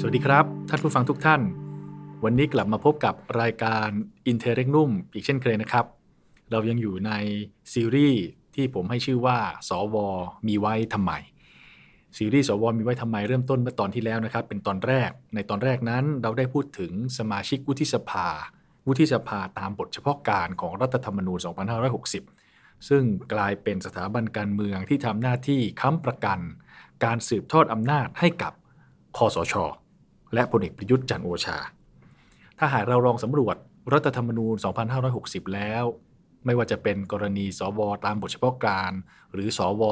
สวัสดีครับ ท่านผู้ฟังทุกท่าน วันนี้กลับมาพบกับรายการ i n t e r r e g n u m อีกเช่นเคยนะครับ เรายังอยู่ในซีรีส์ที่ผมให้ชื่อว่า สว มีไว้ทำไม ซีรีส์สว มีไว้ทำไมเริ่มต้นเมื่อตอนที่แล้วนะครับ เป็นตอนแรก ในตอนแรกนั้น เราได้พูดถึงสมาชิกวุฒิสภา วุฒิสภาตามบทเฉพาะการของรัฐธรรมนูญ 2560 ซึ่งกลายเป็นสถาบันการเมืองที่ทำหน้าที่ค้ำประกัน การสืบทอดอำนาจให้กับคอสช และพลเอกประยุทธ์จันโอชา ถ้าหากเราลองสำรวจรัฐธรรมนูญ 2560 แล้ว ไม่ว่าจะเป็นกรณีสวตามบทเฉพาะการ หรือสว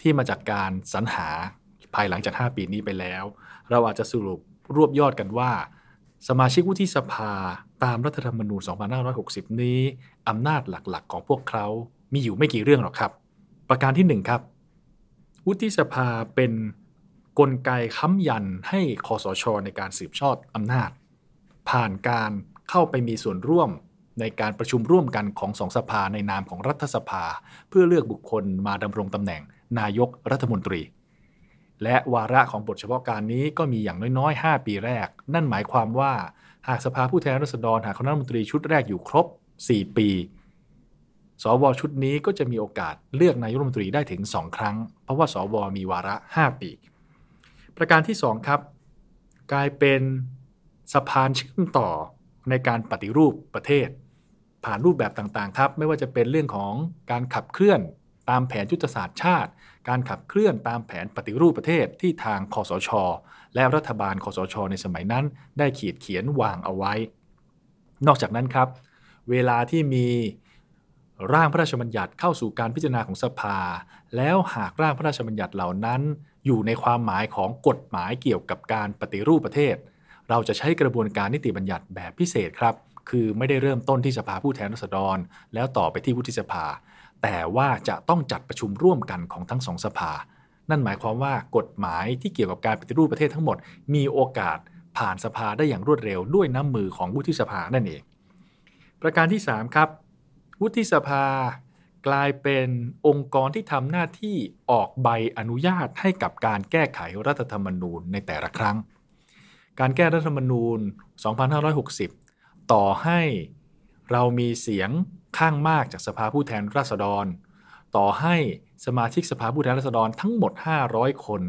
ที่มาจากการสรรหาภายหลังจาก 5 ปีนี้ไปแล้ว เราอาจจะสรุปรวบยอดกันว่า สมาชิกวุฒิสภาตามรัฐธรรมนูญ 2560 นี้อำนาจหลักๆ ของพวกเขามีอยู่ไม่กี่เรื่องหรอกครับ ประการที่ 1 ครับ วุฒิสภาเป็น กลไกค้ำยันให้คอสช ในการสืบทอดอำนาจ ผ่านการเข้าไปมีส่วนร่วมในการประชุมร่วมกันของสองสภาในนามของรัฐสภา เพื่อเลือกบุคคลมาดำรงตำแหน่งนายกรัฐมนตรี และวาระของบทเฉพาะการนี้ก็มีอย่างน้อยๆ 5 ปีแรก นั่นหมายความว่าหากสภาผู้แทนราษฎรหากคณะรัฐมนตรีชุดแรกอยู่ครบ 4 ปี สวชุดนี้ก็จะมีโอกาสเลือกนายกรัฐมนตรีได้ถึง 2 ครั้ง เพราะว่าสวมีวาระ 5 ปี ประการที่2ครับ กลายเป็นสะพานเชื่อมต่อในการปฏิรูปประเทศ ผ่านรูปแบบต่างๆ ครับ ไม่ว่าจะเป็นเรื่องของการขับเคลื่อนตามแผนยุทธศาสตร์ชาติ การขับเคลื่อนตามแผนปฏิรูปประเทศที่ทางคอสช และรัฐบาลคอสช ในสมัยนั้น ได้ขีดเขียนวางเอาไว้ นอกจากนั้นครับ เวลาที่มี ร่างพระราชบัญญัติเข้าสู่การพิจารณาของสภา แล้วหากร่างพระราชบัญญัติเหล่านั้น อยู่ในความหมายของกฎหมายเกี่ยวกับการปฏิรูปประเทศ เราจะใช้กระบวนการนิติบัญญัติแบบพิเศษครับ คือไม่ได้เริ่มต้นที่สภาผู้แทนราษฎร แล้วต่อไปที่วุฒิสภา แต่ว่าจะต้องจัดประชุมร่วมกันของทั้งสองสภา นั่นหมายความว่ากฎหมายที่เกี่ยวกับการปฏิรูปประเทศทั้งหมด มีโอกาสผ่านสภาได้อย่างรวดเร็วด้วยน้ำมือของวุฒิสภานั่นเอง ประการที่ 3 ครับ วุฒิสภากลายเป็นองค์กรที่ทำหน้าที่ออกใบอนุญาตให้กับการแก้ไขรัฐธรรมนูญในแต่ละครั้ง การแก้รัฐธรรมนูญ 2560 ต่อให้เรามีเสียงข้างมากจากสภาผู้แทนราษฎร ต่อให้สมาชิกสภาผู้แทนราษฎรทั้งหมด 500 คน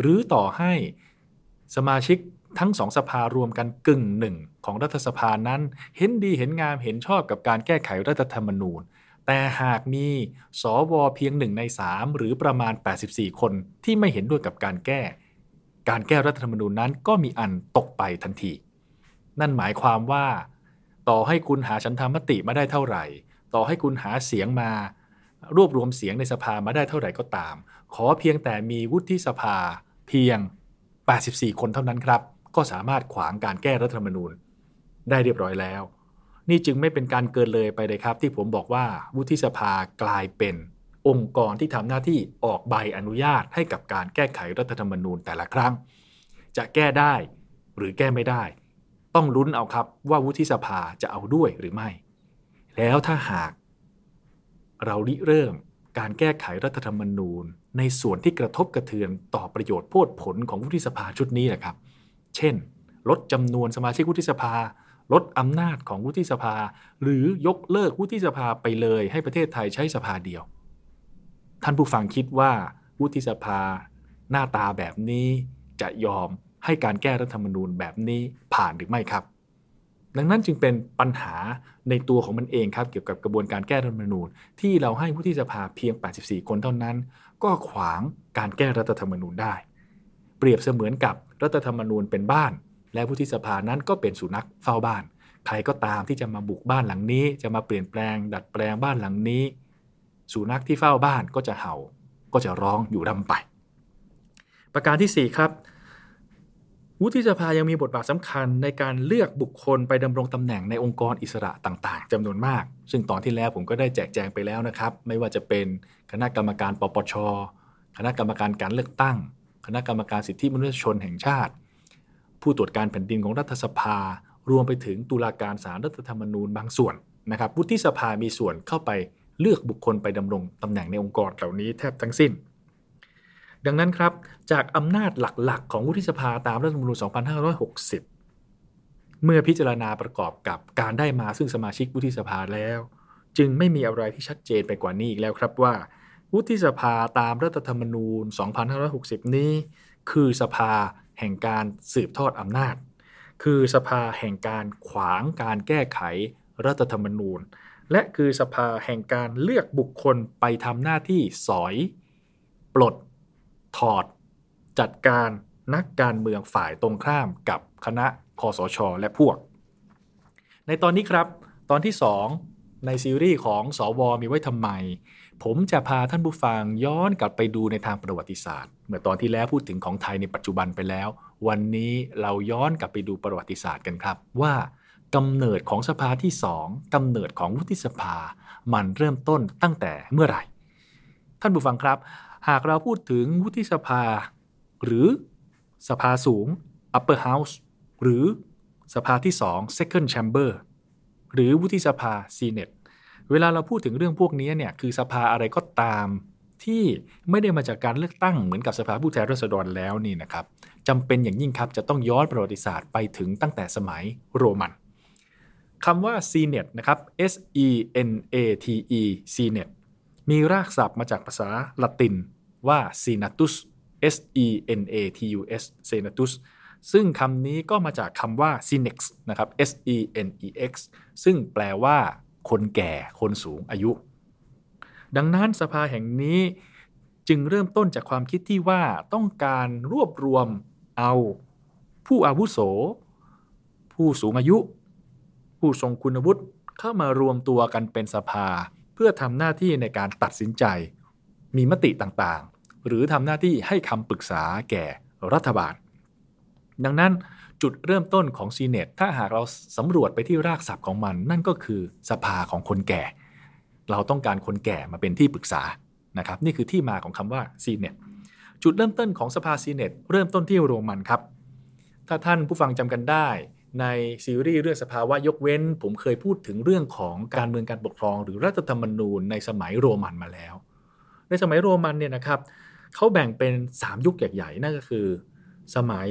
หรือต่อให้สมาชิก ทั้งสองสภารวมกันกึ่งหนึ่งของรัฐสภานั้น เห็นดีเห็นงามเห็นชอบกับการแก้ไขรัฐธรรมนูญ แต่หากมีสวเพียงหนึ่งใน3หรือประมาณ 84 คนที่ไม่เห็นด้วยกับการแก้ การแก้รัฐธรรมนูญนั้นก็มีอันตกไปทันที นั่นหมายความว่า ต่อให้คุณหาชันธรรมติมาได้เท่าไหร่ ต่อให้คุณหาเสียงมารวบรวมเสียงในสภามาได้เท่าไหร่ก็ตาม ขอเพียงแต่มีวุฒิสภาเพียง 84 คนเท่านั้นครับ ก็สามารถขวางการแก้รัฐธรรมนูญได้เรียบร้อยแล้ว นี่จึงไม่เป็นการเกินเลยไปเลยครับ ที่ผมบอกว่าวุฒิสภากลายเป็นองค์กรที่ทำหน้าที่ออกใบอนุญาตให้กับการแก้ไขรัฐธรรมนูญแต่ละครั้ง จะแก้ได้หรือแก้ไม่ได้ ต้องลุ้นเอาครับว่าวุฒิสภาจะเอาด้วยหรือไม่ แล้วถ้าหาก เราริเริ่มการแก้ไขรัฐธรรมนูญ ในส่วนที่กระทบกระเทือนต่อประโยชน์โพดผลของวุฒิสภาชุดนี้แหละครับ เช่น ลดจำนวนสมาชิกวุฒิสภา ลดอำนาจของวุฒิสภา หรือยกเลิกวุฒิสภาไปเลยให้ประเทศไทยใช้สภาเดียว ท่านผู้ฟังคิดว่าวุฒิสภา หน้าตาแบบนี้จะยอมให้การแก้รัฐธรรมนูญแบบนี้ผ่านหรือไม่ครับ ดังนั้นจึงเป็นปัญหาในตัวของมันเองครับ เกี่ยวกับกระบวนการแก้รัฐธรรมนูญ ที่เราให้วุฒิสภาเพียง 84 คนเท่านั้น ก็ขวางการแก้รัฐธรรมนูญได้ เปรียบเสมือนกับ รัฐธรรมนูญเป็นบ้าน และวุฒิสภานั้นก็เป็นสุนัขเฝ้าบ้าน ใครก็ตามที่จะมาบุกบ้านหลังนี้ จะมาเปลี่ยนแปลง ดัดแปลงบ้านหลังนี้ สุนัขที่เฝ้าบ้านก็จะเห่า ก็จะร้องอยู่ร่ำไป ประการที่ 4 ครับวุฒิสภายังมีบทบาทสำคัญในการเลือกบุคคลไปดำรงตำแหน่งในองค์กรอิสระต่างๆจำนวนมาก ซึ่งตอนที่แล้วผมก็ได้แจกแจงไปแล้วนะครับ ไม่ว่าจะเป็นคณะกรรมการปปช คณะกรรมการการเลือกตั้ง คณะกรรมการสิทธิมนุษยชนแห่งชาติ ผู้ตรวจการแผ่นดินของรัฐสภา รวมไปถึงตุลาการศาลรัฐธรรมนูญบางส่วนนะครับวุฒิสภามีส่วนเข้าไปเลือกบุคคลไปดำรงตำแหน่งในองค์กรเหล่านี้แทบทั้งสิ้น ดังนั้นครับจากอำนาจหลักๆ ของวุฒิสภาตามรัฐธรรมนูญ 2560 เมื่อพิจารณาประกอบกับการได้มาซึ่งสมาชิกวุฒิสภาแล้ว จึงไม่มีอะไรที่ชัดเจนไปกว่านี้อีกแล้วครับว่า วุฒิสภาตามรัฐธรรมนูญ 2560 นี้ คือสภาแห่งการสืบทอดอำนาจ คือสภาแห่งการขวางการแก้ไขรัฐธรรมนูญ และคือสภาแห่งการเลือกบุคคลไปทำหน้าที่สอย ปลด ถอด จัดการนักการเมืองฝ่ายตรงข้ามกับคณะคอสช และพวก ในตอนนี้ครับ ตอนที่ 2 ในซีรีส์ของสอวอมีไว้ทำไม ผมจะพาท่านผู้ฟังย้อนกลับไปดูในทางประวัติศาสตร์ เมื่อตอนที่แล้วพูดถึงของไทยในปัจจุบันไปแล้ว วันนี้เราย้อนกลับไปดูประวัติศาสตร์กันครับ ว่ากำเนิดของสภาที่สองกำเนิดของวุฒิสภา มันเริ่มต้นตั้งแต่เมื่อไหร่ ท่านผู้ฟังครับ หากเราพูดถึงวุฒิสภา หรือสภาสูง upper house หรือสภาที่สอง second chamber หรือวุฒิสภา senate เวลาเราพูดถึงเรื่องพวกนี้เนี่ยคือสภาอะไรก็ตามที่ไม่ได้มาจากการเลือกตั้งเหมือนกับสภาผู้แทนราษฎรแล้วนี่นะครับจำเป็นอย่างยิ่งครับจะต้องย้อนประวัติศาสตร์ไปถึงตั้งแต่สมัยโรมันคำว่า Senet นะครับ S E N A T E Senet มีรากศัพท์มาจากภาษาละตินว่า Senatus S E N A T U S Senatus ซึ่งคำนี้ก็มาจากคำว่า Senex นะครับ S E N E X ซึ่งแปลว่า คนแก่คนสูงอายุ ดังนั้นสภาแห่งนี้จึงเริ่มต้นจากความคิดที่ว่าต้องการรวบรวมเอาผู้อาวุโส ผู้สูงอายุ ผู้ทรงคุณวุฒิเข้ามารวมตัวกันเป็นสภา เพื่อทำหน้าที่ในการตัดสินใจ มีมติต่างๆ หรือทำหน้าที่ให้คำปรึกษาแก่รัฐบาล ดังนั้น จุดเริ่มต้นของซีเนตถ้าหากเราสำรวจไปที่รากศัพท์ของมัน นั่นก็คือสภาของคนแก่ เราต้องการคนแก่มาเป็นที่ปรึกษานะครับนี่คือที่มาของคำว่าซีเนตจุดเริ่มต้นของสภาซีเนตเริ่มต้นที่โรมันครับ ถ้าท่านผู้ฟังจำกันได้ในซีรีส์เรื่องสภาวะยกเว้น ผมเคยพูดถึงเรื่องของการเมืองการปกครอง หรือรัฐธรรมนูญในสมัยโรมันมาแล้ว ในสมัยโรมันเนี่ยนะครับเขาแบ่งเป็น 3 ยุคใหญ่ๆนั่นก็คือ สมัย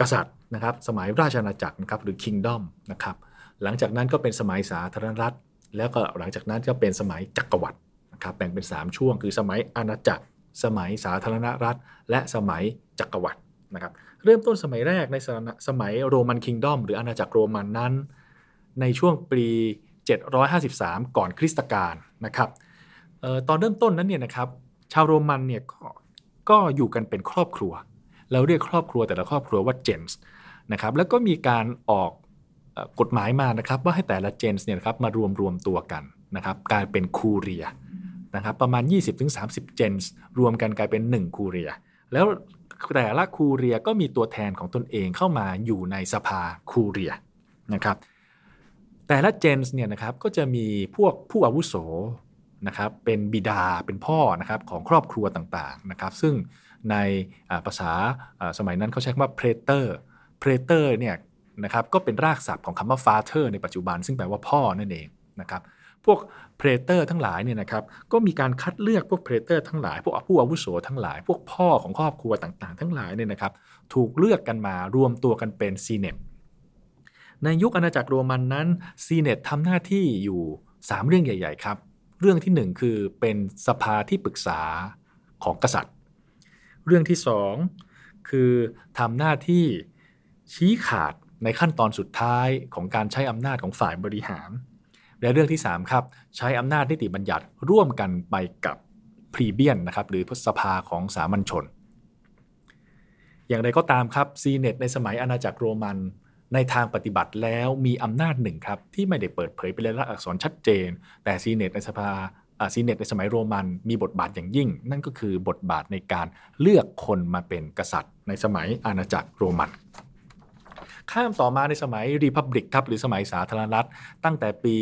กษัตริย์นะครับสมัยราชอาณาจักรนะครับหรือ kingdom นะครับหลังจากนั้นก็เป็นสมัยสาธารณรัฐ แล้วก็หลังจากนั้นก็เป็นสมัยจักรวรรดินะครับแบ่งเป็น 3 ช่วง คือสมัยอาณาจักร สมัยสาธารณรัฐ และสมัยจักรวรรดินะครับเริ่มต้นสมัยแรกในสมัยโรมันคิงดอมหรืออาณาจักรโรมันนั้น ในช่วงปี 753 ก่อนคริสตกาลนะครับออตอนเริ่มต้นนั้นเนี่ยนะครับชาวโรมันเนี่ยกก็อยู่กันเป็นครอบครัว เราเรียกครอบครัวแต่ละครอบครัวว่าเจนส์นะครับแล้วก็มีการออกกฎหมายมานะครับว่าให้แต่ละเจนส์เนี่ยครับมารวมรวมตัวกันนะครับกลายเป็นคูเรียนะครับประมาณ 20-30 เจนส์รวมกันกลายเป็น 1 คูเรีย แล้วแต่ละคูเรียก็มีตัวแทนของตนเองเข้ามาอยู่ในสภาคูเรียนะครับแต่ละเจนส์เนี่ยนะครับก็จะมีพวกผู้อาวุโสนะครับเป็นบิดาเป็นพ่อนะครับของครอบครัวต่างๆนะครับซึ่ง ในภาษาสมัยนั้นเขาใช้คำว่า praetor praetor เนี่ยนะครับก็เป็นรากศัพท์ของคำว่า father ในปัจจุบัน ซึ่งแปลว่าพ่อนั่นเองนะครับพวกเพรเตอร์ทั้งหลายเนี่ยนะครับก็มีการคัดเลือกพวกเพรเตอร์ทั้งหลาย พวกผู้อาวุโสทั้งหลาย พวกพ่อของครอบครัวต่างๆ ทั้งหลายเนี่ยนะครับถูกเลือกกันมารวมตัวกันเป็นซีเนตในยุคอาณาจักรโรมันนั้นซีเนตทำหน้าที่อยู่ 3 เรื่องใหญ่ ๆ ครับ เรื่องที่ 1 คือเป็นสภาที่ปรึกษาของกษัตริย์ เรื่องที่ 2 คือทำหน้าที่ชี้ขาดในขั้นตอนสุดท้ายของการใช้อำนาจของฝ่ายบริหาร และเรื่องที่ 3 ครับ ใช้อำนาจนิติบัญญัติร่วมกันไปกับพรีเบียนนะครับหรือสภาของสามัญชน อย่างไรก็ตามครับซีเนตในสมัยอาณาจักรโรมันในทางปฏิบัติแล้วมีอำนาจหนึ่งครับที่ไม่ได้เปิดเผยเป็นลายลักษณ์อักษรชัดเจน แต่ซีเนตในสภา ซีเนตในสมัยโรมันมีบทบาทอย่างยิ่ง นั่นก็คือบทบาทในการเลือกคนมาเป็นกษัตริย์ ในสมัยอาณาจักรโรมัน ข้ามต่อมาในสมัยรีพับลิกครับหรือสมัยสาธารณรัฐ ตั้งแต่ปี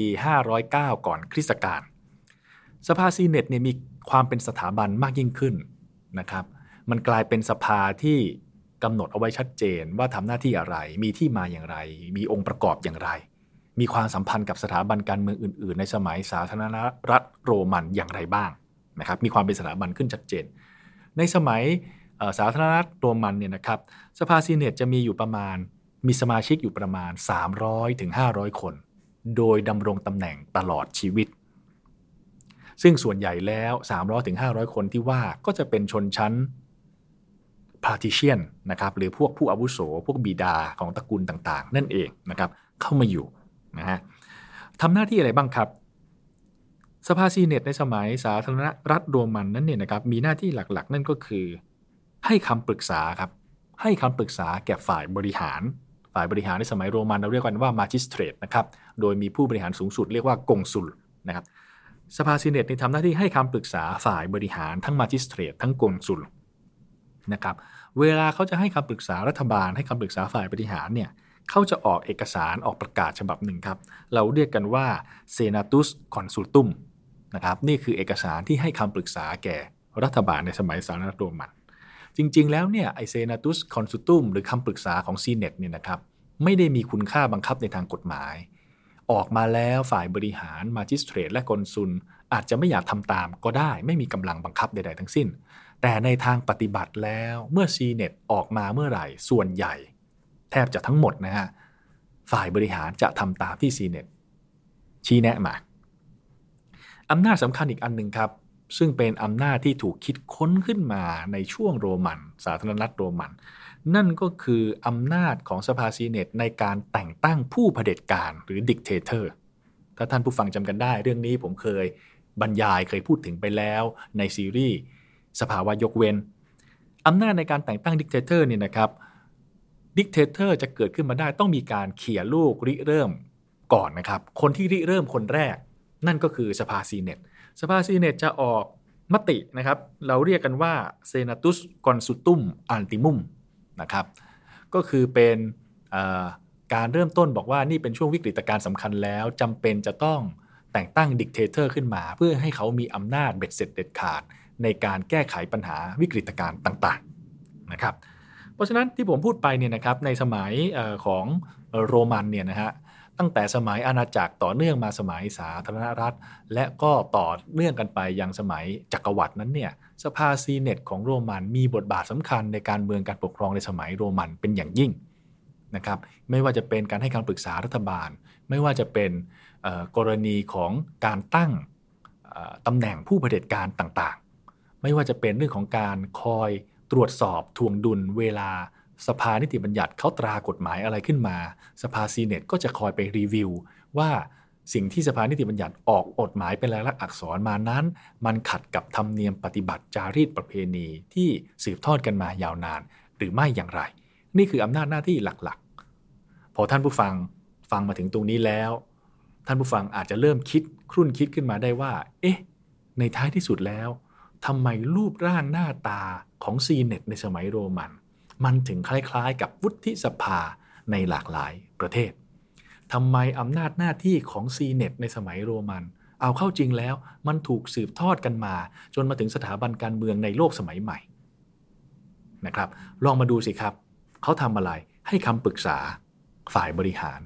509 ก่อนคริสตกาลสภาซีเนตเนี่ยมีความเป็นสถาบันมากยิ่งขึ้นนะครับมันกลายเป็นสภาที่กำหนดเอาไว้ชัดเจนว่าทำหน้าที่อะไร มีที่มาอย่างไร มีองค์ประกอบอย่างไร มีความสัมพันธ์กับสถาบันการเมืองอื่น ๆ ในสมัยสาธารณรัฐโรมันอย่างไรบ้างนะครับมีความเป็นสถาบันขึ้นชัดเจน ในสมัยสาธารณรัฐโรมันเนี่ยนะครับสภาซีเนตจะมีอยู่ประมาณมีสมาชิกอยู่ประมาณ 300ถึง500 คน โดยดำรงตำแหน่งตลอดชีวิต ซึ่งส่วนใหญ่แล้ว300ถึง500 คนที่ว่าก็จะเป็นชนชั้น partition นะครับหรือพวกผู้อาวุโส พวกบิดาของตระกูลต่างๆ นั่นเองนะครับเข้ามาอยู่ นะฮะทำหน้าที่อะไรบ้างครับ สภาซีเนตในสมัยสาธารณรัฐโรมันนั้นเนี่ยนะครับมีหน้าที่หลักๆ นั่นก็คือ ให้คำปรึกษาครับ ให้คำปรึกษาแก่ฝ่ายบริหาร ฝ่ายบริหารในสมัยโรมันเราเรียกกันว่ามาจิสเตรตนะครับโดยมีผู้บริหารสูงสุดเรียกว่ากงสุลนะครับสภาซีเนตในทำหน้าที่ให้คำปรึกษาฝ่ายบริหารทั้งมาจิสเตรตทั้งกงสุลนะครับเวลาเขาจะให้คำปรึกษารัฐบาลให้คำปรึกษาฝ่ายบริหารเนี่ย เขาจะออกเอกสารออกประกาศฉบับหนึ่งครับ เราเรียกกันว่า Senatus Consultum นะครับนี่คือเอกสารที่ให้คำปรึกษาแก่รัฐบาลในสมัยสาธารณรัฐโรมัน จริง ๆ แล้วเนี่ยไอเซนาตุสคอนซูตุมหรือคำปรึกษาของซีเนตเนี่ยนะครับไม่ได้มีคุณค่าบังคับในทางกฎหมาย ออกมาแล้วฝ่ายบริหารมาจิสเตรตและกอนซุลอาจจะไม่อยากทำตามก็ได้ ไม่มีกำลังบังคับใด ๆ ทั้งสิ้น แต่ในทางปฏิบัติแล้วเมื่อ CNET ออกมาเมื่อไหร่ส่วนใหญ่ แทบจะทั้งหมดนะฮะฝ่ายบริหารจะทำตามที่ CNET ชี้แนะมาอำนาจสำคัญอีกอันหนึ่งครับ ซึ่งเป็นอำนาจที่ถูกคิดค้นขึ้นมาในช่วงโรมัน สาธารณรัฐโรมัน นั่นก็คืออำนาจของสภา senate ในการแต่งตั้งผู้เผด็จการหรือ dictator ถ้าท่านผู้ฟังจำกันได้ เรื่องนี้ผมเคยบรรยายเคยพูดถึงไปแล้วในซีรีส์สภาวะยกเว้นอำนาจในการแต่งตั้ง dictator เนี่ยนะครับ dictator จะเกิดขึ้นมาได้ต้องมีการเขี่ยลูกริเริ่มก่อนนะครับ คนที่ริเริ่มคนแรก นั่นก็คือสภา senate สภา senate จะออกมตินะครับ เราเรียกกันว่า senatus consultum ultimum นะครับ ก็คือเป็นการเริ่มต้นบอกว่านี่เป็นช่วงวิกฤตการณ์สำคัญแล้วจำเป็นจะต้องแต่งตั้ง dictator ขึ้นมา เพื่อให้เขามีอำนาจเบ็ดเสร็จเด็ดขาด ในการแก้ไขปัญหาวิกฤตการณ์ต่าง ๆ นะครับ เพราะฉะนั้นที่ผมพูดไปเนี่ยนะครับในสมัยของโรมันเนี่ยนะฮะตั้งแต่สมัยอาณาจักรต่อเนื่องมาสมัยสาธารณรัฐ และก็ต่อเนื่องกันไปยังสมัยจักรวรรดินั้นเนี่ยสภาซีเนตของโรมันมีบทบาทสำคัญในการเมืองการปกครองในสมัยโรมันเป็นอย่างยิ่งนะครับไม่ว่าจะเป็นการให้คำปรึกษารัฐบาล ไม่ว่าจะเป็นกรณีของการตั้งตำแหน่งผู้เผด็จการต่างๆ ไม่ว่าจะเป็นเรื่องของการคอย ตรวจสอบทวงดุลเวลาสภานิติบัญญัติเขาตรากฎหมายอะไรขึ้นมา สภาซีเนตก็จะคอยไปรีวิว ว่าสิ่งที่สภานิติบัญญัติออกกฎหมายเป็นลายลักษณ์อักษรมานั้น มันขัดกับธรรมเนียมปฏิบัติจารีตประเพณีที่สืบทอดกันมายาวนาน หรือไม่อย่างไร นี่คืออำนาจหน้าที่หลักๆ พอท่านผู้ฟังฟังมาถึงตรงนี้แล้ว ท่านผู้ฟังอาจจะเริ่มคิดครุ่นคิดขึ้นมาได้ว่า เอ๊ะ ในท้ายที่สุดแล้วทำไมรูปร่างหน้าตา ของซีเนตในสมัยโรมัน มันถึงคล้ายๆ กับวุฒิสภาในหลากหลายประเทศทำไมอำนาจหน้าที่ของซีเนตในสมัยโรมัน เอาเข้าจริงแล้วมันถูกสืบทอดกันมา จนมาถึงสถาบันการเมืองในโลกสมัยใหม่นะครับ ลองมาดูสิครับเขาทำอะไรให้คำปรึกษาฝ่ายบริหาร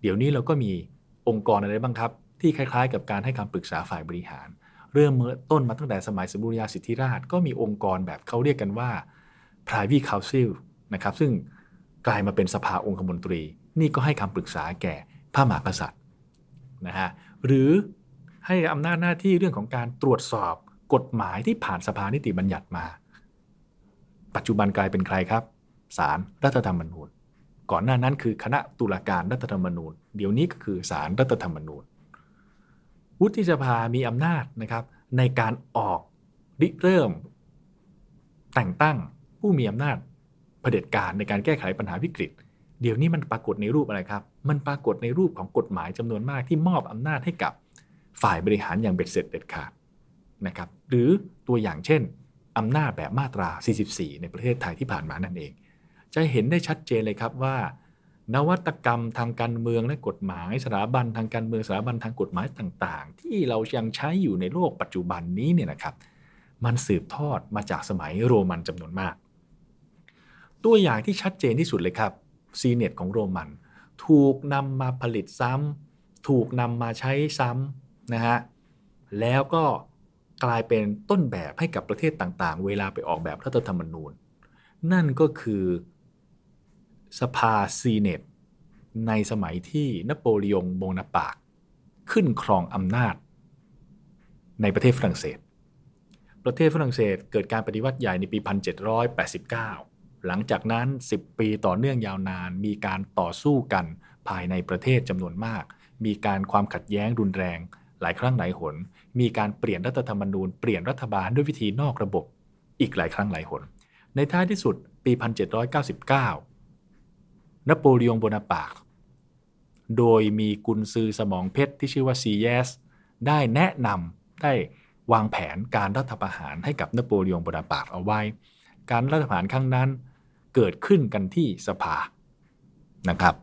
เดี๋ยวนี้เราก็มีองค์กรอะไรบ้างครับ ที่คล้ายๆ กับการให้คำปรึกษาฝ่ายบริหาร เริ่มเมื่อต้นมาตั้งแต่สมัยสมบูรณาสิทธิราชก็มีองค์กรแบบเขาเรียกกันว่า private council นะครับซึ่งกลายมาเป็นสภาองคมนตรี นี่ก็ให้คำปรึกษาแก่พระมหากษัตริย์นะฮะหรือให้อำนาจหน้าที่เรื่องของการตรวจสอบกฎหมายที่ผ่านสภานิติบัญญัติมา ปัจจุบันกลายเป็นใครครับศาลรรัฐธรรมนูญ ก่อนหน้านั้นคือคณะตุลาการรัฐธรรมนูญ เดี๋ยวนี้ก็คือศาลรรัฐธรรมนูญ วุฒิสภามีอำนาจนะครับในการออกริเริ่ม แต่งตั้งผู้มีอำนาจเผด็จการในการแก้ไขปัญหาวิกฤต เดี๋ยวนี้มันปรากฏในรูปอะไรครับ มันปรากฏในรูปของกฎหมายจำนวนมากที่มอบอำนาจให้กับฝ่ายบริหารอย่างเบ็ดเสร็จเด็ดขาดนะครับ หรือตัวอย่างเช่นอำนาจแบบมาตรา 44 ในประเทศไทยที่ผ่านมานั่นเอง จะเห็นได้ชัดเจนเลยครับว่า นวัตกรรมทางการเมืองและกฎหมาย สถาบันทางการเมืองสถาบันทางกฎหมายต่างๆ ที่เรายังใช้อยู่ในโลกปัจจุบันนี้เนี่ยนะครับ มันสืบทอดมาจากสมัยโรมันจำนวนมาก ตัวอย่างที่ชัดเจนที่สุดเลยครับซีเนตของโรมัน ถูกนำมาผลิตซ้ำถูกนำมาใช้ซ้ำนะฮะแล้วก็กลายเป็นต้นแบบให้กับประเทศต่างๆ เวลาไปออกแบบรัฐธรรมนูญ นั่นก็คือ สภาซีเนตในสมัยที่นโปเลียนโบนาปาร์ตขึ้นครองอำนาจ ในประเทศฝรั่งเศส ประเทศฝรั่งเศสเกิดการปฏิวัติใหญ่ในปี 1789 หลังจากนั้น 10 ปีต่อเนื่องยาวนาน มีการต่อสู้กันภายในประเทศจำนวนมาก มีการความขัดแย้งรุนแรง หลายครั้งหลายหน มีการเปลี่ยนรัฐธรรมนูญ เปลี่ยนรัฐบาลด้วยวิธีนอกระบบ อีกหลายครั้งหลายหน ในท้ายที่สุดปี 1799 นโปเลียนโบนาปาร์ตโดยมีกุนซือสมองเพชรที่ชื่อว่าซีเยสได้แนะนำได้วางแผนการรัฐประหารให้กับนโปเลียนโบนาปาร์ตเอาไว้ การรัฐประหารครั้งนั้นเกิดขึ้นกันที่สภานะครับ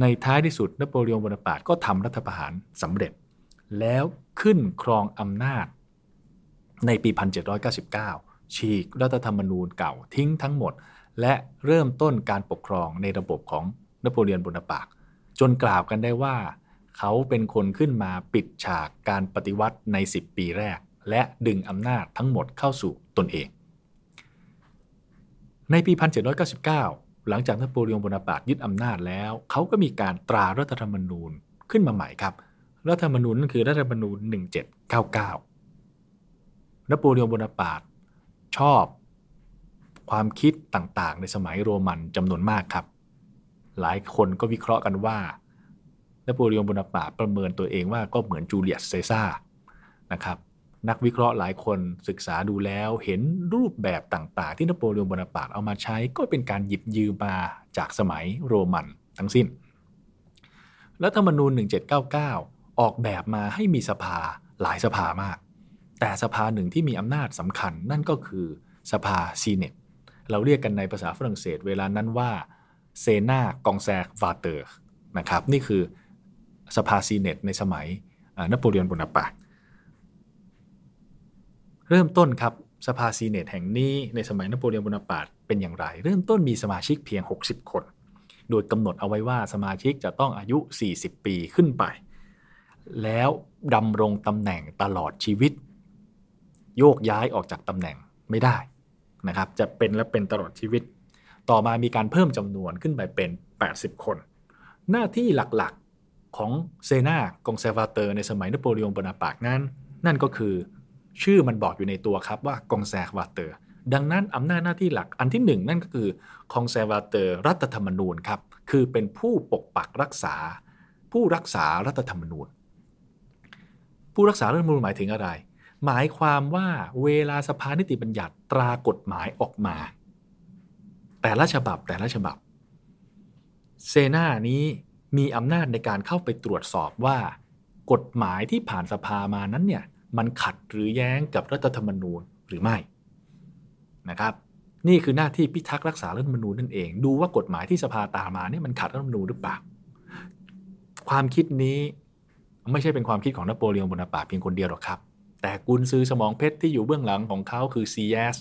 ในท้ายที่สุดนโปเลียนโบนาปาร์ตก็ทำรัฐประหารสำเร็จ แล้วขึ้นครองอำนาจในปี 1799 ฉีกรัฐธรรมนูญเก่าทิ้งทั้งหมด และเริ่มต้นการปกครองในระบบของนโปเลียนโบนาปาร์ตจนกล่าวกันได้ว่า เขาเป็นคนขึ้นมาปิดฉากการปฏิวัติใน 10 ปีแรก และดึงอำนาจทั้งหมดเข้าสู่ตนเอง ในปี 1799 หลังจากนโปเลียนโบนาปาร์ตยึดอำนาจแล้ว เขาก็มีการตรารัฐธรรมนูญขึ้นมาใหม่ครับ รัฐธรรมนูญนั่นคือรัฐธรรมนูญ 1799นโปเลียนโบนาปาร์ตชอบ ความคิดต่างๆ ในสมัยโรมันจำนวนมากครับ หลายคนก็วิเคราะห์กันว่านโปเลียนโบนาปาร์ตประเมินตัวเองว่าก็เหมือนจูเลียสซีซาร์นะครับนักวิเคราะห์หลายคนศึกษาดูแล้วเห็นรูปแบบต่างๆ ที่นโปเลียนโบนาปาร์ตเอามาใช้ก็เป็นการหยิบยืมมาจากสมัยโรมันทั้งสิ้น รัฐธรรมนูญ 1799 ออกแบบมาให้มีสภาหลายสภามาก แต่สภาหนึ่งที่มีอำนาจสำคัญนั่นก็คือสภา senate เราเรียกกันในภาษาฝรั่งเศส เวลานั้นว่าSénat conservateur นะครับนี่คือสภา senate ในสมัยนโปเลียนโบนาปาร์ตเริ่มต้นครับสภา senate แห่งนี้ในสมัยนโปเลียนโบนาปาร์ตเป็นอย่างไร เริ่มต้นมีสมาชิกเพียง 60 คน โดยกำหนดเอาไว้ว่าสมาชิกจะต้องอายุ 40 ปีขึ้นไป แล้วดำรงตำแหน่งตลอดชีวิต โยกย้ายออกจากตำแหน่งไม่ได้ นะครับจะเป็นและเป็นตลอดชีวิต ต่อมามีการเพิ่มจำนวนขึ้นไปเป็น 80 คน หน้าที่หลักๆของ Sénat conservateur ในสมัยนโปเลียนโบนาปาร์ตนั้น นั่นก็คือชื่อมันบอกอยู่ในตัวครับว่า conservateur ดังนั้นอำนาจหน้าที่หลักอันที่หนึ่งนั่นก็คือ conservateur รัฐธรรมนูญครับ คือเป็นผู้ปกปักรักษา ผู้รักษารัฐธรรมนูญ ผู้รักษารัฐธรรมนูญหมายถึงอะไร หมายความว่าเวลาสภานิติบัญญัติตรากฎหมายออกมา แต่ละฉบับแต่ละฉบับ เซนานี้มีอำนาจในการเข้าไปตรวจสอบว่า กฎหมายที่ผ่านสภามานั้นเนี่ยมันขัดหรือแย้งกับรัฐธรรมนูญหรือไม่นะครับนี่คือหน้าที่พิทักษ์รักษารัฐธรรมนูญนั่นเอง ดูว่ากฎหมายที่สภาตามมาเนี่ยมันขัดรัฐธรรมนูญหรือเปล่า ความคิดนี้ไม่ใช่เป็นความคิดของนโปเลียนโบนาปาร์ตเพียงคนเดียวหรอกครับ แต่กุนซือสมองเพชรที่อยู่เบื้องหลังของเขาคือซีเยส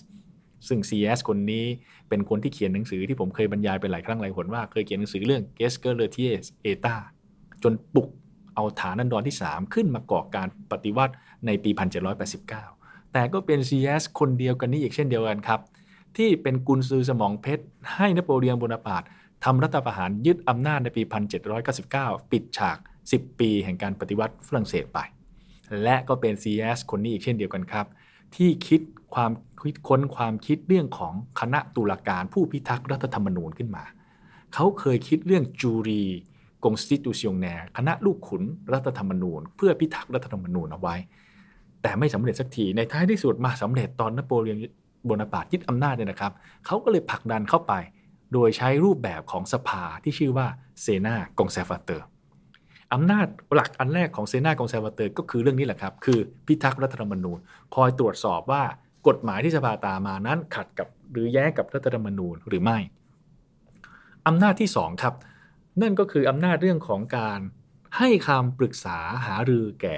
ซึ่ง ซีเยส คนนี้เป็นคนที่เขียนหนังสือที่ผมเคยบรรยายไปหลายครั้งหลายหนว่าเคยเขียนหนังสือเรื่อง g e s k e r l e t i e r ETA จนปลุกเอาฐานันดรที่ 3 ขึ้นมาก่อการปฏิวัติในปี 1789 แต่ก็เป็น ซีเยส คนเดียวกันนี้อีกเช่นเดียวกันครับ ที่เป็นกุนซือสมองเพชร ให้นโปเลียนโบนาปาร์ตทำรัฐประหารยึดอำนาจในปี 1799 ปิดฉาก 10 ปีแห่งการปฏิวัติฝรั่งเศสไป และก็เป็น CS คนนี้อีกเช่นเดียวกันครับ ที่คิดความคิดค้นความคิดเรื่องของคณะตุลาการผู้พิทักษ์รัฐธรรมนูญขึ้นมา เขาเคยคิดเรื่องจูรีกงสติตูซิองแนคณะลูกขุนรัฐธรรมนูญ เพื่อพิทักษ์รัฐธรรมนูญเอาไว้ แต่ไม่สำเร็จสักทีในท้ายที่สุดมาสำเร็จตอนนโปเลียนโบนาปาร์ตยึดอำนาจเนี่ยนะครับเขาก็เลยผลักดันเข้าไป โดยใช้รูปแบบของสภาที่ชื่อว่า Sénat conservateur อำนาจหลักอันแรกของ Sénat conservateur ก็คือเรื่องนี้แหละครับ คือพิทักษ์รัฐธรรมนูญ คอยตรวจสอบว่ากฎหมายที่สภาตรามานั้นขัดกับหรือแย้งกับรัฐธรรมนูญหรือไม่ อำนาจที่ 2 ครับ นั่นก็คืออำนาจเรื่องของการให้คำปรึกษาหารือแก่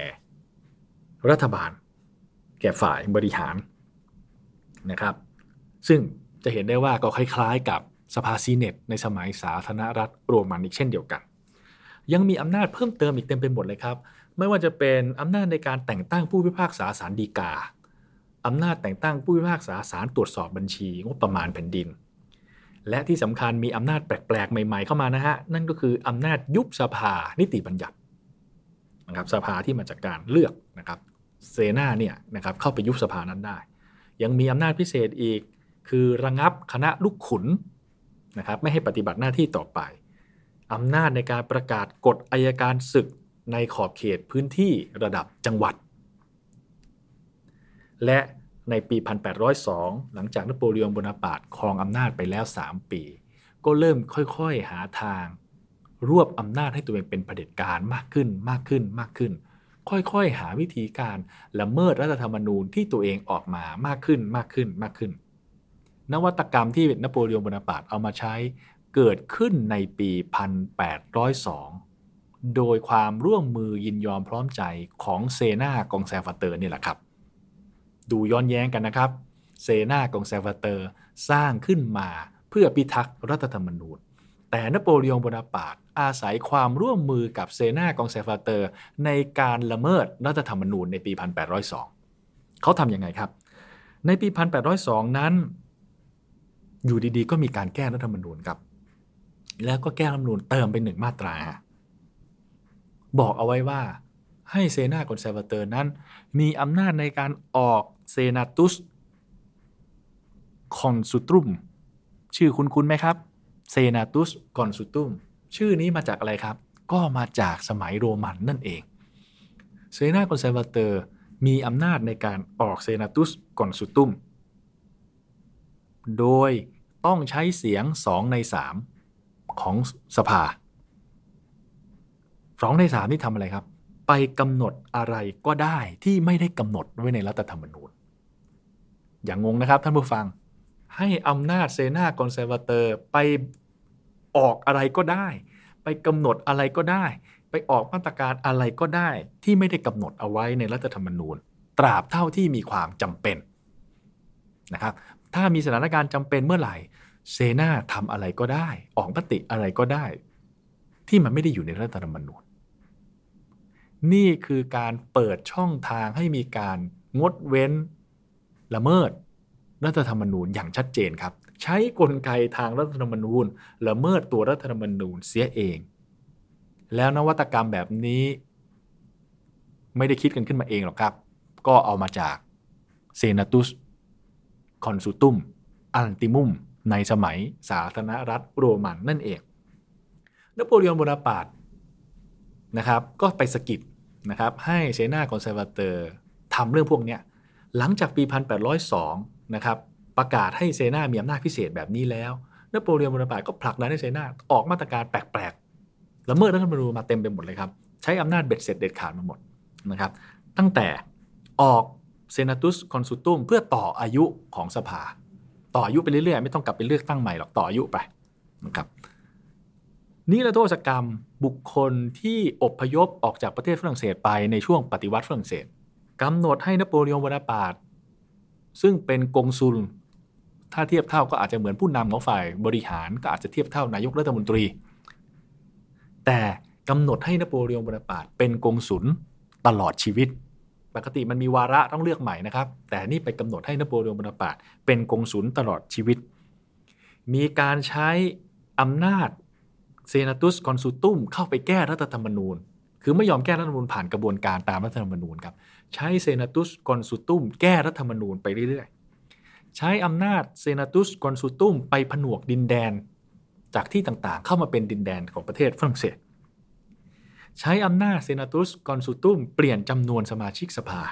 รัฐบาล แก่ฝ่ายบริหารนะครับ ซึ่งจะเห็นได้ว่าก็คล้ายๆ กับสภาซีเนตในสมัยสาธารณรัฐโรมันอีกเช่นเดียวกัน ยังมีอำนาจเพิ่มเติมอีกเต็มไปหมดเลยครับ ไม่ว่าจะเป็นอำนาจในการแต่งตั้งผู้พิพากษาศาลฎีกาอำนาจแต่งตั้งผู้พิพากษาศาลตรวจสอบบัญชีงบประมาณแผ่นดิน และที่สำคัญมีอำนาจแปลกๆ ใหม่ๆเข้ามานะฮะ นั่นก็คืออำนาจยุบสภานิติบัญญัตินะครับสภาที่มาจากการเลือกนะครับเซนาเนี่ยนะครับเข้าไปยุบสภานั้นได้ ยังมีอำนาจพิเศษอีก คือระงับคณะลูกขุนนะครับไม่ให้ปฏิบัติหน้าที่ต่อไป อำนาจในการประกาศกฎอายการศึกในขอบเขตพื้นที่ระดับจังหวัด และในปี 1802 หลังจากนโปเลียนโบนาปาร์ตครองอำนาจไปแล้ว 3 ปี ก็เริ่มค่อยๆหาทาง รวบอำนาจให้ตัวเองเป็นเผด็จการมากขึ้นมากขึ้นมากขึ้น ค่อยๆหาวิธีการละเมิดรัฐธรรมนูญที่ตัวเองออกมามากขึ้นมากขึ้นมากขึ้น นวัตกรรมที่นโปเลียนโบนาปาร์ตเอามาใช้ เกิดขึ้นในปี 1802 โดยความร่วมมือยินยอมพร้อมใจของ Sénat conservateur นี่แหละครับ ดูย้อนแย้งกันนะครับ Sénat conservateur สร้างขึ้นมาเพื่อพิทักษ์รัฐธรรมนูญ แต่นโปเลียนโบนาปาร์ตอาศัยความร่วมมือกับ Sénat conservateur ในการละเมิดรัฐธรรมนูญในปี 1802 เขาทำยังไงครับ ในปี 1802 นั้น อยู่ดีๆ ก็มีการแก้รัฐธรรมนูญครับ แล้วก็แก้รัฐธรรมนูญเติมไปหนึ่งมาตรา บอกเอาไว้ว่า ให้ Sénat conservateur นั้น มีอำนาจในการออก senatus consultum ชื่อคุ้นคุ้นไหมครับ senatus consultum ชื่อนี้มาจากอะไรครับ ก็มาจากสมัยโรมันนั่นเอง Sénat conservateur มีอำนาจในการออก senatus consultum โดยต้องใช้เสียง 2 ใน 3 ของสภาสองในสามที่ทำอะไรครับ ไปกำหนดอะไรก็ได้ที่ไม่ได้กำหนดไว้ในรัฐธรรมนูญ อย่างงงนะครับท่านผู้ฟัง ให้อำนาจ Sénat conservateur ไปออกอะไรก็ได้ ไปกำหนดอะไรก็ได้ ไปออกมาตรการอะไรก็ได้ ที่ไม่ได้กำหนดเอาไว้ในรัฐธรรมนูญ ตราบเท่าที่มีความจำเป็นนะครับถ้ามีสถานการณ์จำเป็นเมื่อไหร่ Sénat ทำอะไรก็ได้ ออกมติอะไรก็ได้ ที่มันไม่ได้อยู่ในรัฐธรรมนูญนี่คือการเปิดช่องทางให้มีการงดเว้นละเมิด รัฐธรรมนูญอย่างชัดเจนครับ ใช้กลไกทางรัฐธรรมนูญละเมิดตัวรัฐธรรมนูญเสียเอง แล้วนวัตกรรมแบบนี้ ไม่ได้คิดกันขึ้นมาเองหรอกครับ ก็เอามาจากเซนาตุสconsultum ultimum ในสมัยสาธารณรัฐโรมันนั่นเองนโปเลียนโบนาปาร์ตนะครับก็ไปสะกิดนะครับให้ Sénat conservateur ทำเรื่องพวกนี้หลังจากปี 1802นะครับประกาศให้ Sénat มีอำนาจพิเศษแบบนี้แล้วนโปเลียนโบนาปาร์ตก็ผลักดันให้ Sénat ออกมาตรการแปลกๆละเมิดรัฐธรรมนูญมาเต็มไปหมดเลยครับ ใช้อำนาจเบ็ดเสร็จเด็ดขาดมาหมดนะครับ ตั้งแต่ออกเซนาตุสคอนซูตุมเพื่อต่ออายุของสภา ต่ออายุไปเรื่อยๆ ไม่ต้องกลับไปเลือกตั้งใหม่หรอกต่ออายุไปนะครับนี่ละโทษกรรมบุคคลที่อบพยพออกจากประเทศฝรั่งเศสไปในช่วงปฏิวัติฝรั่งเศสกำหนดให้นโปเลียนวนาปาร์ตซึ่งเป็นกงซุล ถ้าเทียบเท่าก็อาจจะเหมือนผู้นำของฝ่ายบริหารก็อาจจะเทียบเท่านายกรัฐมนตรี แต่กำหนดให้นโปเลียนโบนาปาร์ตเป็นกงสุลตลอดชีวิต ปกติมันมีวาระต้องเลือกใหม่นะครับ แต่นี่ไปกำหนดให้นโปเลียนโบนาปาร์ตเป็นกงสุลตลอดชีวิต มีการใช้อำนาจ senatus consultum เข้าไปแก้รัฐธรรมนูญ คือไม่ยอมแก้รัฐธรรมนูญผ่านกระบวนการตามรัฐธรรมนูญครับ ใช้ senatus consultum แก้รัฐธรรมนูญไปเรื่อยๆ ใช้อำนาจ senatus consultum ไปผนวกดินแดน จากที่ต่างๆ เข้ามาเป็นดินแดนของประเทศฝรั่งเศส ใช้อำนาจเซนาตุสกอนซูตุมเปลี่ยนจำนวนสมาชิกสภา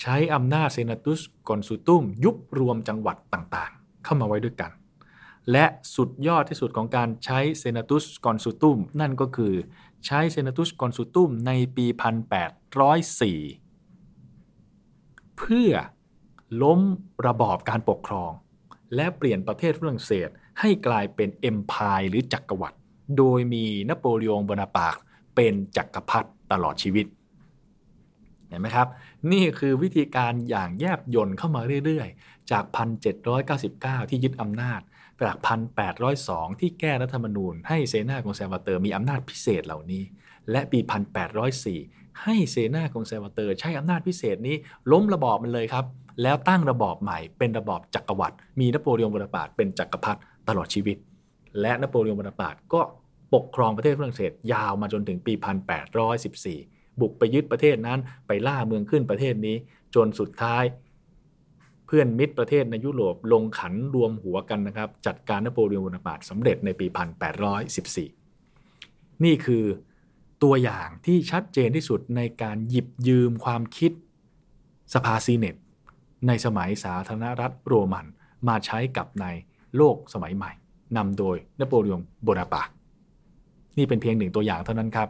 ใช้อำนาจเซนาตุสกอนซูตุมยุบรวมจังหวัดต่างๆ เข้ามาไว้ด้วยกัน และสุดยอดที่สุดของการใช้เซนาตุสกอนซูตุมนั่นก็คือใช้เซนาตุสกอนซูตุมในปี 1804 เพื่อล้มระบอบการปกครอง และเปลี่ยนประเทศฝรั่งเศสให้กลายเป็น Empire หรือจักรวรรดิโดยมีนโปเลียนโบนาปาร์ต เป็นจักรพรรดิตลอดชีวิต เห็นไหมครับ นี่คือวิธีการอย่างแยบยนต์เข้ามาเรื่อยๆ จาก 1799 ที่ยึดอำนาจจากพันแปดร้อยสองที่แก้รัฐธรรมนูญ ให้ Sénat conservateur มีอำนาจพิเศษเหล่านี้ และปีพันแปดร้อยสี่ให้ Sénat conservateur ใช้อำนาจพิเศษนี้ ล้มระบอบมันเลยครับ แล้วตั้งระบอบใหม่เป็นระบอบจักรวรรดิมีนโปเลียนโบนาปาร์ตเป็นจักรพรรดิตลอดชีวิต และนโปเลียนโบนาปาร์ตก็ ปกครองประเทศฝรั่งเศสยาวมาจนถึงปี 1814 บุกไปยึดประเทศนั้นไปล่าเมืองขึ้นประเทศนี้จนสุดท้าย เพื่อนมิตรประเทศในยุโรปลงขันรวมหัวกันนะครับ จัดการนโปเลียนโบนาปาร์ตสำเร็จในปี 1814 นี่คือตัวอย่างที่ชัดเจนที่สุดในการหยิบยืมความคิดสภาซีเนตในสมัยสาธารณรัฐโรมันมาใช้กับในโลกสมัยใหม่นำโดยนโปเลียนโบนาปาร์ต นี่เป็นเพียงหนึ่งตัวอย่างเท่านั้นครับ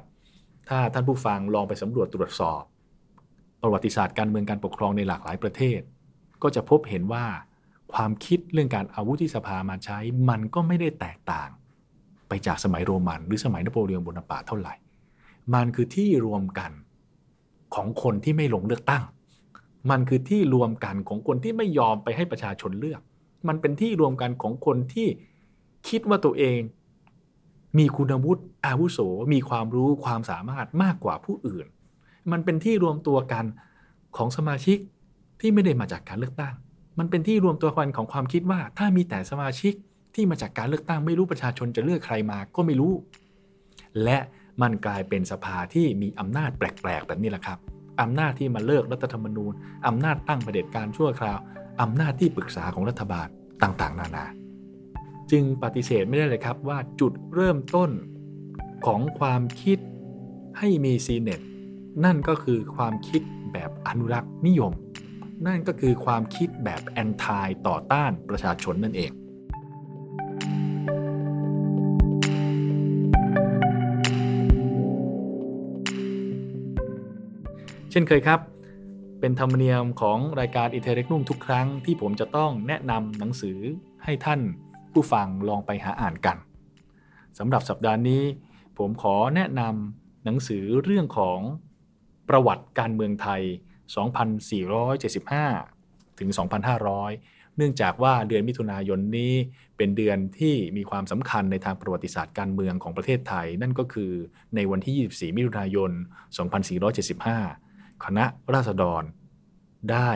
ถ้าท่านผู้ฟังลองไปสำรวจตรวจสอบ ประวัติศาสตร์การเมืองการปกครองในหลากหลายประเทศ ก็จะพบเห็นว่า ความคิดเรื่องการอาวุธที่สภามาใช้ มันก็ไม่ได้แตกต่าง ไปจากสมัยโรมัน หรือสมัยนโปเลียนโบนาปาร์ตเท่าไหร่ มันคือที่รวมกันของคนที่ไม่ลงเลือกตั้ง มันคือที่รวมกันของคนที่ไม่ยอมไปให้ประชาชนเลือก มันเป็นที่รวมกันของคนที่คิดว่าตัวเอง มีคุณวุฒิอาวุโส มีความรู้ความสามารถมากกว่าผู้อื่น มันเป็นที่รวมตัวกันของสมาชิกที่ไม่ได้มาจากการเลือกตั้ง มันเป็นที่รวมตัวกันของความคิดว่า ถ้ามีแต่สมาชิกที่มาจากการเลือกตั้งไม่รู้ประชาชนจะเลือกใครมาก็ไม่รู้ และมันกลายเป็นสภาที่มีอำนาจแปลกๆแบบนี้แหละครับอำนาจที่มาเลิกรัฐธรรมนูญอำนาจตั้งประเด็จการชั่วคราวอำนาจที่ปรึกษาของรัฐบาลต่างๆ นานา จึงปฏิเสธไม่ได้เลยครับว่าจุดเริ่มต้นของความคิดให้มีซีเน็ตนั่นก็คือความคิดแบบอนุรักษ์นิยม นั่นก็คือความคิดแบบแอนทายต่อต้านประชาชนนั่นเองเช่นเคยครับ เป็นธรรมเนียมของรายการอิเทเรกนุ่มทุกครั้งที่ผมจะต้องแนะนำหนังสือให้ท่าน ผู้ฟังลองไปหาอ่านกันสำหรับสัปดาห์นี้ ผมขอแนะนำหนังสือเรื่องของประวัติการเมืองไทย 2475 ถึง 2,500 เนื่องจากว่าเดือนมิถุนายนนี้เป็นเดือนที่มีความสำคัญในทางประวัติศาสตร์การเมืองของประเทศไทย นั่นก็คือในวันที่ 24 มิถุนายน 2475 คณะราษฎร ได้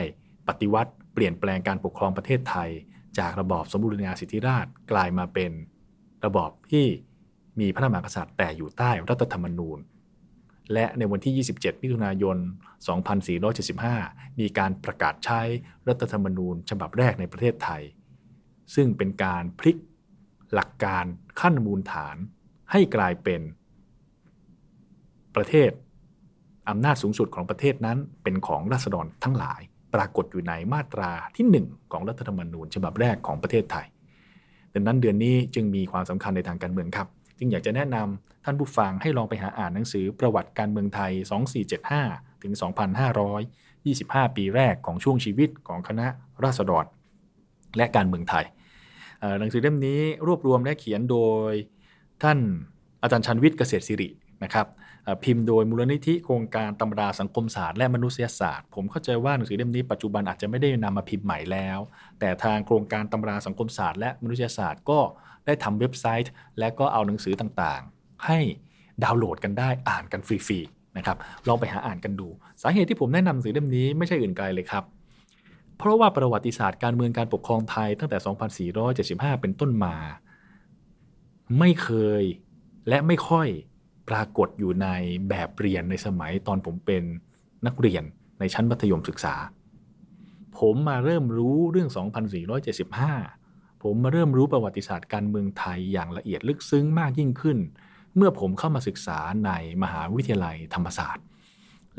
ปฏิวัติเปลี่ยนแปลงการปกครองประเทศไทย จากระบอบสมบูรณาสิทธิราชกลายมาเป็นระบอบที่มีพระมหากษัตริย์แต่อยู่ใต้รัฐธรรมนูญ และในวันที่ 27 มิถุนายน 2475 มีการประกาศใช้รัฐธรรมนูญฉบับแรกในประเทศไทย ซึ่งเป็นการพลิกหลักการขั้นมูลฐานให้กลายเป็นประเทศอำนาจสูงสุดของประเทศนั้นเป็นของราษฎรทั้งหลาย ปรากฏอยู่ในมาตราที่ 1 ของรัฐธรรมนูญ ฉบับแรกของประเทศไทย ดังนั้นเดือนนี้จึงมีความสำคัญในทางการเมืองครับ จึงอยากจะแนะนำท่านผู้ฟังให้ลองไปหาอ่านหนังสือประวัติการเมืองไทย 2475 ถึง 2525 ปีแรกของช่วงชีวิตของคณะราษฎร และการเมืองไทยหนังสือเล่มนี้รวบรวมและเขียนโดยท่านอาจารย์ชันวิทย์เกษตรศิรินะครับ พิมพ์โดยมูลนิธิโครงการตำราสังคมศาสตร์และมนุษยศาสตร์ ผมเข้าใจว่าหนังสือเล่มนี้ปัจจุบันอาจจะไม่ได้นำมาพิมพ์ใหม่แล้ว แต่ทางโครงการตำราสังคมศาสตร์และมนุษยศาสตร์ก็ได้ทำเว็บไซต์ และก็เอาหนังสือต่างๆ ให้ดาวน์โหลดกันได้อ่านกันฟรีๆนะครับลองไปหาอ่านกันดู สาเหตุที่ผมแนะนำหนังสือเล่มนี้ไม่ใช่อื่นไกลเลยครับเพราะว่าประวัติศาสตร์การเมืองการปกครองไทยตั้งแต่ 2475 เป็นต้นมา ไม่เคยและไม่ค่อย ปรากฏอยู่ในแบบเรียนในสมัยตอนผมเป็นนักเรียนในชั้นมัธยมศึกษา ผมมาเริ่มรู้เรื่อง 2475 ผมมาเริ่มรู้ประวัติศาสตร์การเมืองไทยอย่างละเอียดลึกซึ้งมากยิ่งขึ้น เมื่อผมเข้ามาศึกษาในมหาวิทยาลัยธรรมศาสตร์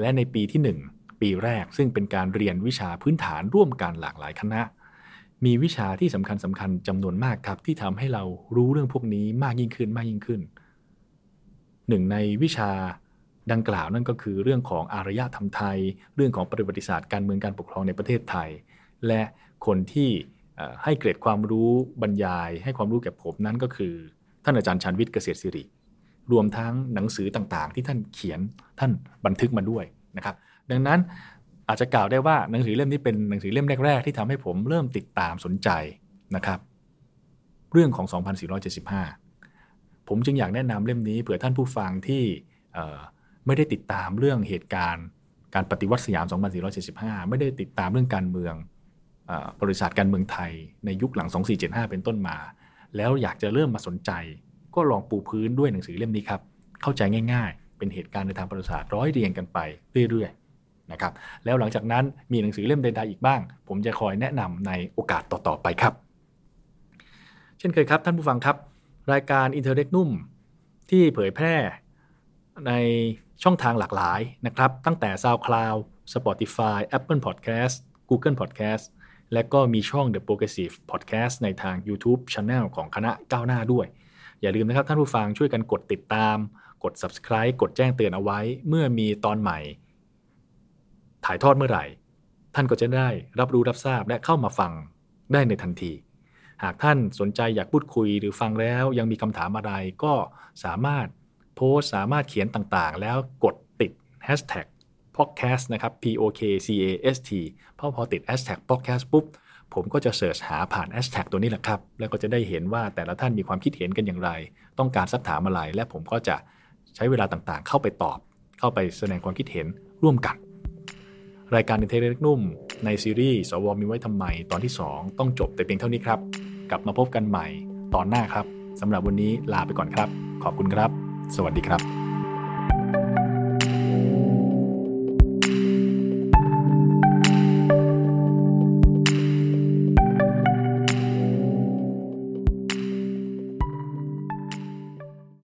และในปีที่ 1 ปีแรกซึ่งเป็นการเรียนวิชาพื้นฐานร่วมกันหลากหลายคณะ มีวิชาที่สำคัญสำคัญจำนวนมากครับที่ทำให้เรารู้เรื่องพวกนี้มากยิ่งขึ้นมากยิ่งขึ้น หนึ่งในวิชาดังกล่าวนั่นก็คือเรื่องของอารยธรรมไทย เรื่องของประวัติศาสตร์การเมืองการปกครองในประเทศไทย และคนที่ให้เกรดความรู้บรรยาย ให้ความรู้แก่ผมนั้นก็คือ ท่านอาจารย์ชันวิทย์เกษตรศิริ รวมทั้งหนังสือต่างๆ ที่ท่านเขียนท่านบันทึกมาด้วยนะครับ ดังนั้นอาจจะกล่าวได้ว่าหนังสือเล่มนี้เป็นหนังสือเล่มแรกๆ ที่ทำให้ผมเริ่มติดตามสนใจนะครับ เรื่องของ 2475 ผมจึงอยากแนะนำเล่มนี้เผื่อท่านผู้ฟังที่ไม่ได้ติดตามเรื่องเหตุการณ์การปฏิวัติสยาม 2475 ไม่ได้ติดตามเรื่องการเมืองบริษัทการเมืองไทยในยุคหลัง 2475 เป็นต้นมา แล้วอยากจะเริ่มมาสนใจ ก็ลองปูพื้นด้วยหนังสือเล่มนี้ครับ เข้าใจง่าย ๆ เป็นเหตุการณ์ในทางประวัติศาสตร์ร้อยเรียงกันไปเรื่อยๆนะครับแล้วหลังจากนั้นมีหนังสือเล่มใดๆอีกบ้าง ผมจะคอยแนะนำในโอกาสต่อๆไปครับ เช่นเคยครับท่านผู้ฟังครับ รายการอินเทอร์เน็ตนุ่มที่เผยแพร่ในช่องทางหลากหลายนะครับ ตั้งแต่ SoundCloud Spotify Apple Podcast Google Podcast และก็มีช่อง The Progressive Podcast ในทาง YouTube Channel ของคณะก้าวหน้าด้วย อย่าลืมนะครับท่านผู้ฟังช่วยกันกดติดตาม กด Subscribe กดแจ้งเตือนเอาไว้ เมื่อมีตอนใหม่ ถ่ายทอดเมื่อไหร่ ท่านก็จะได้รับรู้รับทราบและเข้ามาฟังได้ในทันที หากท่านสนใจอยากพูดคุยหรือฟังแล้วยังมีคำถามอะไรก็สามารถโพสสามารถเขียนต่างๆ แล้วกดติด hashtag podcast นะครับ p o k c a s t พอพอติด hashtag podcast ปุ๊บ ผมก็จะเสิร์ชหาผ่าน hashtag ตัวนี้แหละครับ แล้วก็จะได้เห็นว่าแต่ละท่านมีความคิดเห็นกันอย่างไร ต้องการสักถามอะไร และผมก็จะใช้เวลาต่างๆ เข้าไปตอบ เข้าไปแสดงความคิดเห็นร่วมกัน รายการในเทเลนุ่ม ในซีรีส์สวมีไว้ทำไมตอนที่ 2 ต้องจบแต่เพียงเท่านี้ครับ กลับมาพบกันใหม่ตอนหน้าครับสำหรับวันนี้ลาไปก่อนครับ ขอบคุณครับ สวัสดีครับ